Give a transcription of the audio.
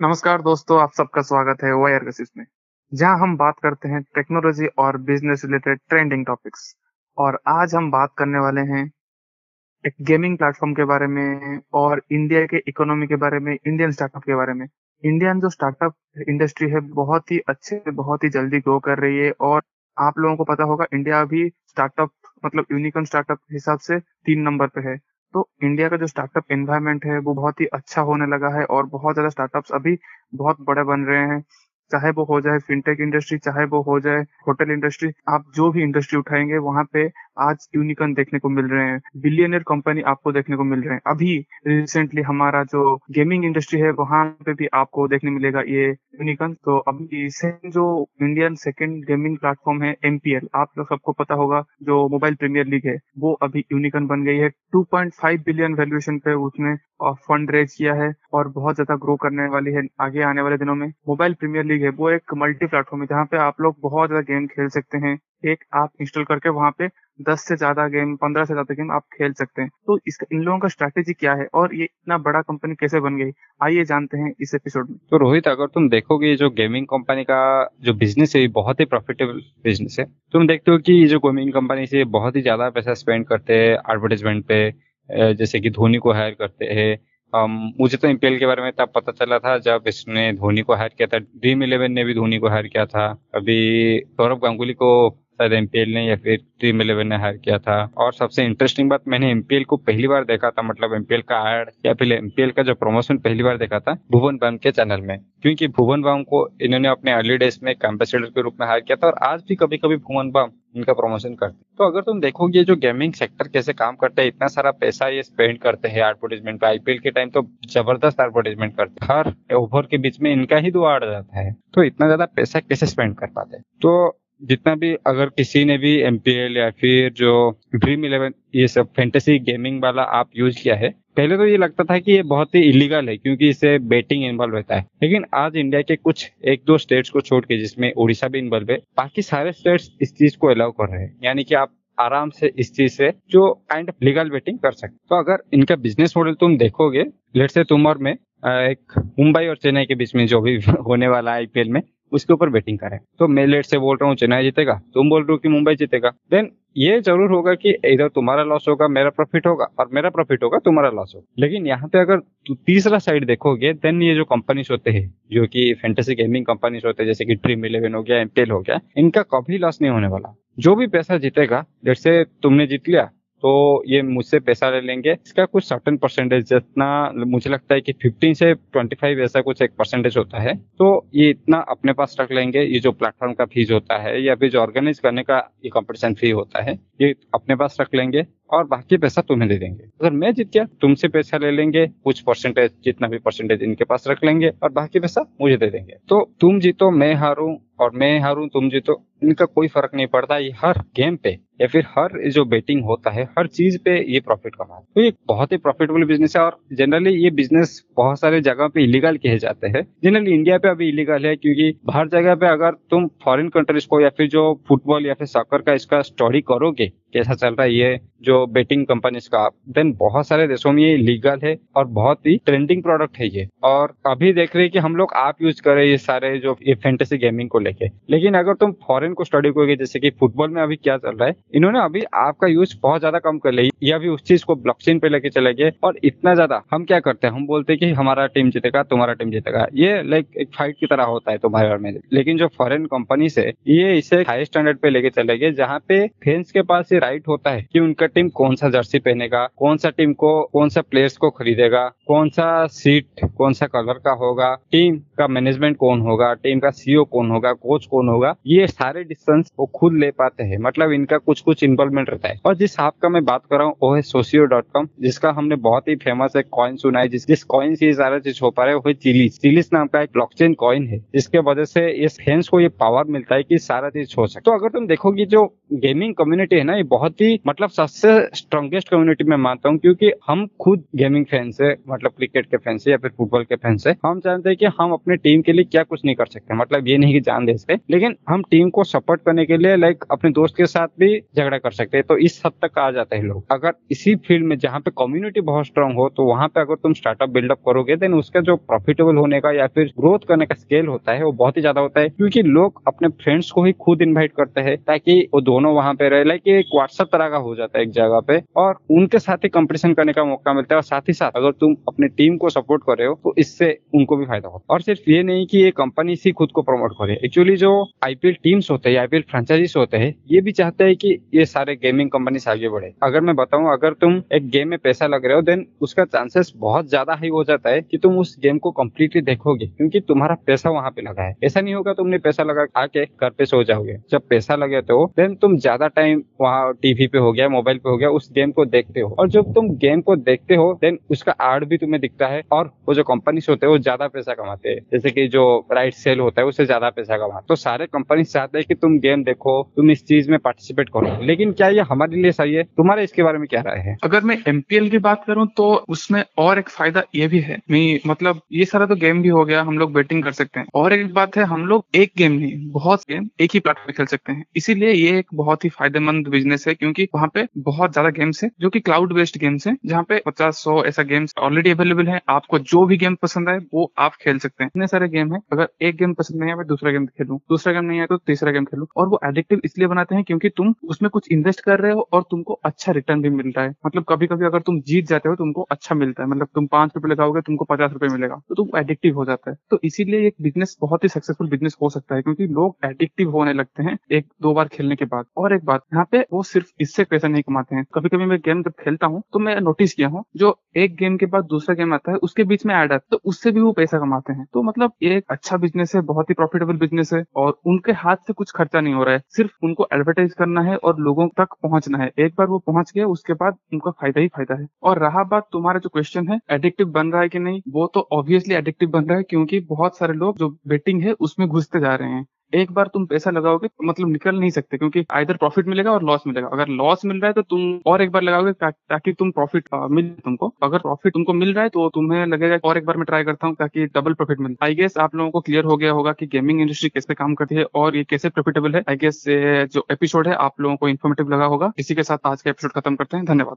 नमस्कार दोस्तों, आप सबका स्वागत है वायर गसिस में, जहाँ हम बात करते हैं टेक्नोलॉजी और बिज़नेस रिलेटेड ट्रेंडिंग टॉपिक्स और आज हम बात करने वाले हैं एक गेमिंग प्लेटफॉर्म के बारे में और इंडिया के इकोनॉमी के बारे में इंडियन स्टार्टअप के बारे में। इंडियन जो स्टार्टअप इंडस्ट्री है, बहुत ही अच्छे, बहुत ही जल्दी ग्रो कर रही है और आप लोगों को पता होगा इंडिया अभी स्टार्टअप मतलब यूनिकॉर्न स्टार्टअप हिसाब से तीन नंबर पे है। तो इंडिया का जो स्टार्टअप एनवायरमेंट है, वो बहुत ही अच्छा होने लगा है और बहुत ज़्यादा स्टार्टअप्स अभी बहुत बड़े बन रहे हैं। चाहे वो हो जाए फिनटेक इंडस्ट्री चाहे वो हो जाए होटल इंडस्ट्री आप जो भी इंडस्ट्री उठाएँगे, वहाँ पे आज यूनिकॉर्न देखने को मिल रहे हैं, बिलियनियर कंपनी आपको देखने को मिल रहे हैं। अभी रिसेंटली हमारा जो गेमिंग इंडस्ट्री है, वहाँ पे भी आपको देखने मिलेगा ये यूनिकॉर्न। तो अभी जो इंडियन सेकेंड गेमिंग प्लेटफॉर्म है एमपीएल आप लोग सबको पता होगा, जो मोबाइल प्रीमियर लीग है, वो अभी यूनिकॉर्न बन गई है। 2.5 बिलियन वैल्यूएशन पे उसने फंड रेज किया है और बहुत ज़्यादा ग्रो करने वाली है आगे आने वाले दिनों में। मोबाइल प्रीमियर लीग है, वो एक मल्टी प्लेटफॉर्म है, जहाँ पे आप लोग बहुत ज़्यादा गेम खेल सकते हैं। एक आप इंस्टॉल करके वहाँ पे दस से ज़्यादा गेम पंद्रह से ज़्यादा गेम आप खेल सकते हैं। तो इसका इन लोगों का स्ट्रैटेजी क्या है और ये इतना बड़ा कंपनी कैसे बन गई? आइए जानते हैं इस एपिसोड में। तो रोहित अगर तुम देखोगे जो गेमिंग कंपनी का जो बिज़नेस है बहुत ही प्रॉफिटेबल बिज़नेस है। तुम देखते हो कि जो गेमिंग कंपनी से बहुत ही ज़्यादा पैसा स्पेंड करते हैं एडवर्टाइजमेंट पे जैसे कि धोनी को हायर करते हैं। Um, मुझे तो एमपीएल के बारे में तब पता चला था जब इसने धोनी को हायर किया था। ड्रीम इलेवन ने भी धोनी को हायर किया था। अभी सौरभ गांगुली को शायद एमपीएल ने या फिर ड्रीम इलेवन ने हायर किया था। और सबसे इंटरेस्टिंग बात, मैंने एमपीएल को पहली बार देखा था मतलब एमपीएल का एड या फिर एमपीएल का जो प्रमोशन पहली बार देखा था, भुवन बाम के चैनल में। क्योंकि भुवन बाम को इन्होंने अपने अर्ली डेज़ में एम्बेसडर के रूप में हायर किया था और आज भी कभी कभी भुवन बाम इनका प्रमोशन करते तो अगर तुम देखोगे जो गेमिंग सेक्टर कैसे काम करते हैं, इतना सारा पैसा ये स्पेंड करते हैं एडवर्टीजमेंट पे। आईपीएल के टाइम तो ज़बरदस्त एडवर्टीजमेंट करते हैं। हर ओवर के बीच में इनका ही दुआ आ जाता है। तो इतना ज़्यादा पैसा कैसे स्पेंड कर पाते तो जितना भी अगर किसी ने भी एमपीएल या फिर जो ड्रीम इलेवन ये सब फैंटेसी गेमिंग वाला आप यूज़ किया है, पहले तो ये लगता था कि ये बहुत ही इलीगल है, क्योंकि इससे बेटिंग इन्वॉल्व रहता है। लेकिन आज इंडिया के कुछ एक दो स्टेट्स को छोड़ के, जिसमें उड़ीसा भी इन्वॉल्व है, बाकी सारे स्टेट्स इस चीज़ को अलाउ कर रहे हैं। यानी कि आप आराम से इस चीज़ से जो ऑफ़ लीगल बेटिंग कर सकते तो अगर इनका बिज़नेस मॉडल तुम देखोगे लेट से तुम और में एक मुंबई और चेन्नई के बीच में जो भी होने वाला है आईपीएल में उसके ऊपर बैटिंग करें। तो मैं लेट से बोल रहा हूँ, चेन्नई जीतेगा। तुम बोल रहे हो कि मुंबई जीतेगा। देन ये ज़रूर होगा कि इधर तुम्हारा लॉस होगा, मेरा प्रॉफिट होगा, और मेरा प्रॉफिट होगा, तुम्हारा लॉस होगा। लेकिन यहाँ पे अगर तीसरा साइड देखोगे देन ये जो कंपनीज़ होते हैं, जो कि फैंटेसी गेमिंग कंपनीज़ होते हैं, जैसे कि ड्रीम इलेवन हो गया एमपीएल हो गया, इनका कभी लॉस नहीं होने वाला। जो भी पैसा जीतेगा, जैसे तुमने जीत लिया तो ये मुझसे पैसा ले लेंगे। इसका कुछ सर्टन परसेंटेज जितना मुझे लगता है कि 15 से 25 ऐसा कुछ एक परसेंटेज होता है। तो ये इतना अपने पास रख लेंगे। ये जो प्लेटफॉर्म का फ़ीस होता है या फिर जो ऑर्गेनाइज करने का ये कॉम्पिटिशन फ़ी होता है, ये अपने पास रख लेंगे और बाकी पैसा तुम्हें दे देंगे। अगर मैं जीत गया, तुमसे पैसा ले लेंगे, कुछ परसेंटेज जितना भी परसेंटेज इनके पास रख लेंगे और बाकी पैसा मुझे दे देंगे। तो तुम जीतो, मैं हारू और मैं हारू, तुम जीतो। इनका कोई फ़र्क नहीं पड़ता, ये हर गेम पे, या फिर हर जो बेटिंग होता है, हर चीज़ पे ये प्रॉफिट कमा तो ये बहुत ही प्रॉफिटेबल बिज़नेस है और जनरली ये बिज़नेस बहुत सारे जगह पे इलीगल किए जाते हैं। जनरली इंडिया पे अभी इलीगल है क्योंकि बाहर जगह पे अगर तुम फॉरेन कंट्रीज़ को या फिर जो फुटबॉल या फिर सॉकर का इसका स्टडी करोगे कैसा चल रहा है ये जो बेटिंग कंपनीज़ का देन बहुत सारे देशों में ये लीगल है और बहुत ही ट्रेंडिंग प्रोडक्ट है ये। और अभी देख रहे हैं कि हम लोग आप यूज़ कर रहे ये सारे जो ये फैंटेसी गेमिंग को लेके। लेकिन अगर तुम फॉरेन को स्टडी करोगे, जैसे कि फुटबॉल में अभी क्या चल रहा है, इन्होंने अभी आपका यूज़ बहुत ज़्यादा कम कर लिया। या अभी उस चीज़ को ब्लॉकचेन पे लेके चले गए और इतना ज़्यादा। हम क्या करते हैं? हम बोलते हैं कि हमारा टीम जीतेगा, तुम्हारा टीम जीतेगा। ये लाइक एक फाइट की तरह होता है तुम्हारे और में लेकिन जो फॉरेन कंपनीज़ है, ये इसे हाई स्टैंडर्ड पे लेके चले गए, जहाँ पे फैंस के पास ये राइट होता है कि उनका टीम कौन सा जर्सी पहनेगा, कौन सा टीम को, कौन सा प्लेयर्स को खरीदेगा, कौन सा सीट कौन सा कलर का होगा टीम का मैनेजमेंट कौन होगा टीम का सीईओ कौन होगा कोच कौन होगा, ये सारे डिसीज़न वो खुद ले पाते हैं। मतलब इनका कुछ कुछ इन्वॉल्वमेंट रहता है। और जिस ऐप का मैं बात कर रहा हूँ, वो है सोशियो डॉट कॉम जिसका हमने बहुत ही फ़ेमस एक कॉइन सुना है, जिस जिस कॉइन से ये सारा चीज़ हो पा रहा है, वो चिलीस चिलीस नाम का एक ब्लॉकचेन कॉइन है, जिसके वजह से इस फैंस को ये पावर मिलता है कि सारा चीज़ हो सकता तो अगर तुम देखोगे जो गेमिंग कम्युनिटी है ना, ये बहुत ही मतलब सबसे स्ट्रॉन्गेस्ट कम्युनिटी में मानता हूँ क्योंकि हम खुद गेमिंग फैंस है मतलब क्रिकेट के फैंस है या फिर फुटबॉल के फैंस है। हम जानते हैं कि हम अपने टीम के लिए क्या कुछ नहीं कर सकते मतलब ये नहीं कि जान दे सकते। लेकिन हम टीम को सपोर्ट करने के लिए लाइक अपने दोस्त के साथ भी झगड़ा कर सकते हैं। तो इस हद तक आ जाते हैं लोग। अगर इसी फ़ील्ड में जहाँ पे कम्युनिटी बहुत स्ट्रांग हो तो वहाँ पे अगर तुम स्टार्टअप बिल्डअप करोगे देन उसका जो प्रॉफिटेबल होने का या फिर ग्रोथ करने का स्केल होता है, वो बहुत ही ज़्यादा होता है। क्योंकि लोग अपने फ्रेंड्स को ही खुद इन्वाइट करते हैं, ताकि वो दोनों वहाँ पे रहे। लाइक एक व्हाट्सएप तरह का हो जाता है एक जगह पे, और उनके साथ ही कंपटीशन करने का मौका मिलता है, और साथ ही साथ अगर तुम अपने टीम को सपोर्ट कर रहे हो तो इससे उनको भी फ़ायदा होता है। और सिर्फ़ ये नहीं कि ये कंपनी ही खुद को प्रमोट करे। एक्चुअली जो आईपीएल टीम्स होते हैं आईपीएल फ्रेंचाइजीज होते हैं, ये भी चाहते हैं कि ये सारे गेमिंग कंपनी आगे बढ़े। अगर मैं बताऊँ, अगर तुम एक गेम में पैसा लग रहे हो देन उसका चांसेस बहुत ज़्यादा हाई हो जाता है कि तुम उस गेम को कम्प्लीटली देखोगे, क्योंकि तुम्हारा पैसा वहाँ पे लगा है। ऐसा नहीं होगा तुमने पैसा लगा आके घर पे सो जाओगे। जब पैसा लगे तो देन तुम ज़्यादा टाइम वहाँ टीवी पे हो गया मोबाइल पे हो गया, उस गेम को देखते हो। और जब तुम गेम को देखते हो देन उसका आर्ट भी तुम्हें दिखता है और वो जो कंपनी होते हैं, वो ज़्यादा पैसा कमाते हैं। जैसे कि जो राइट सेल होता है, उससे ज़्यादा पैसा कमाते तो सारे कंपनी चाहते हैं कि तुम गेम देखो, तुम इस चीज़ में पार्टिसिपेट करो। लेकिन क्या ये हमारे लिए सही है? तुम्हारे इसके बारे में क्या राय है? अगर मैं एमपीएल की बात करूँ तो उसमें और एक फ़ायदा ये भी है। मतलब ये सारा तो गेम भी हो गया, हम लोग बेटिंग कर सकते हैं। और एक बात है, हम लोग एक गेम नहीं, बहुत गेम एक ही प्लेटफॉर्म खेल सकते हैं। इसीलिए ये एक बहुत ही फ़ायदेमंद बिज़नेस है, क्योंकि वहाँ पे बहुत ज़्यादा गेम्स है, जो कि क्लाउड बेस्ड गेम्स है, जहाँ पे पचास सौ ऐसा गेम्स ऑलरेडी अवेलेबल है। आपको जो भी गेम पसंद आए, वो आप खेल सकते हैं। इतने सारे गेम है, अगर एक गेम पसंद नहीं है मैं दूसरा गेम खेलूँ, दूसरा गेम नहीं है तो तीसरा गेम खेलूँ। और वो एडिक्टिव इसलिए बनाते हैं, क्योंकि तुम उसमें कुछ इन्वेस्ट कर रहे हो और तुमको अच्छा रिटर्न भी मिल रहा है। मतलब कभी कभी अगर तुम जीत जाते हो, तुमको अच्छा मिलता है। मतलब तुम पाँच रुपए लगाओगे, तुमको पचास रुपए मिलेगा तो तुम एडिक्टिव हो जाता है। तो इसीलिए एक बिज़नेस बहुत ही सक्सेसफुल बिज़नेस हो सकता है, क्योंकि लोग एडिक्टिव होने लगते हैं एक दो बार खेलने के बाद। और एक बात, यहाँ पे वो सिर्फ़ इससे पैसा नहीं कमाते हैं। कभी कभी मैं गेम जब खेलता हूँ तो मैं नोटिस किया हूँ, जो एक गेम के बाद दूसरा गेम आता है, उसके बीच में एड आता है तो उससे भी वो पैसा कमाते हैं। तो मतलब ये एक अच्छा बिज़नेस है, बहुत ही प्रॉफिटेबल बिज़नेस है, और उनके हाथ से कुछ खर्चा नहीं हो रहा है। सिर्फ़ उनको एडवर्टाइज करना है और लोगों तक पहुँचना है। एक बार वो पहुँच गया उसके बाद उनका फ़ायदा ही फ़ायदा है। और रहा बात तुम्हारा जो क्वेश्चन है एडिक्टिव बन रहा है कि नहीं, वो तो ऑब्वियसली एडिक्टिव बन रहा है, क्योंकि बहुत सारे लोग जो बेटिंग है, उसमें घुसते जा रहे हैं। एक बार तुम पैसा लगाओगे तो मतलब निकल नहीं सकते क्योंकि आइधर प्रॉफिट मिलेगा और लॉस मिलेगा। अगर लॉस मिल रहा है तो तुम और एक बार लगाओगे ताकि तुम प्रॉफिट मिल तुमको। अगर प्रॉफिट तुमको मिल रहा है तो तुम्हें लगेगा और एक बार मैं ट्राई करता हूँ ताकि डबल प्रॉफिट मिले। आई गेस आप लोगों को क्लियर हो गया होगा कि गेमिंग इंडस्ट्री कैसे काम करती है और ये कैसे प्रॉफिटेबल है। आई गेस जो एपिसोड है आप लोगों को इन्फॉर्मेटिव लगा होगा। इसी के साथ आज का एपिसोड खत्म करते हैं। धन्यवाद।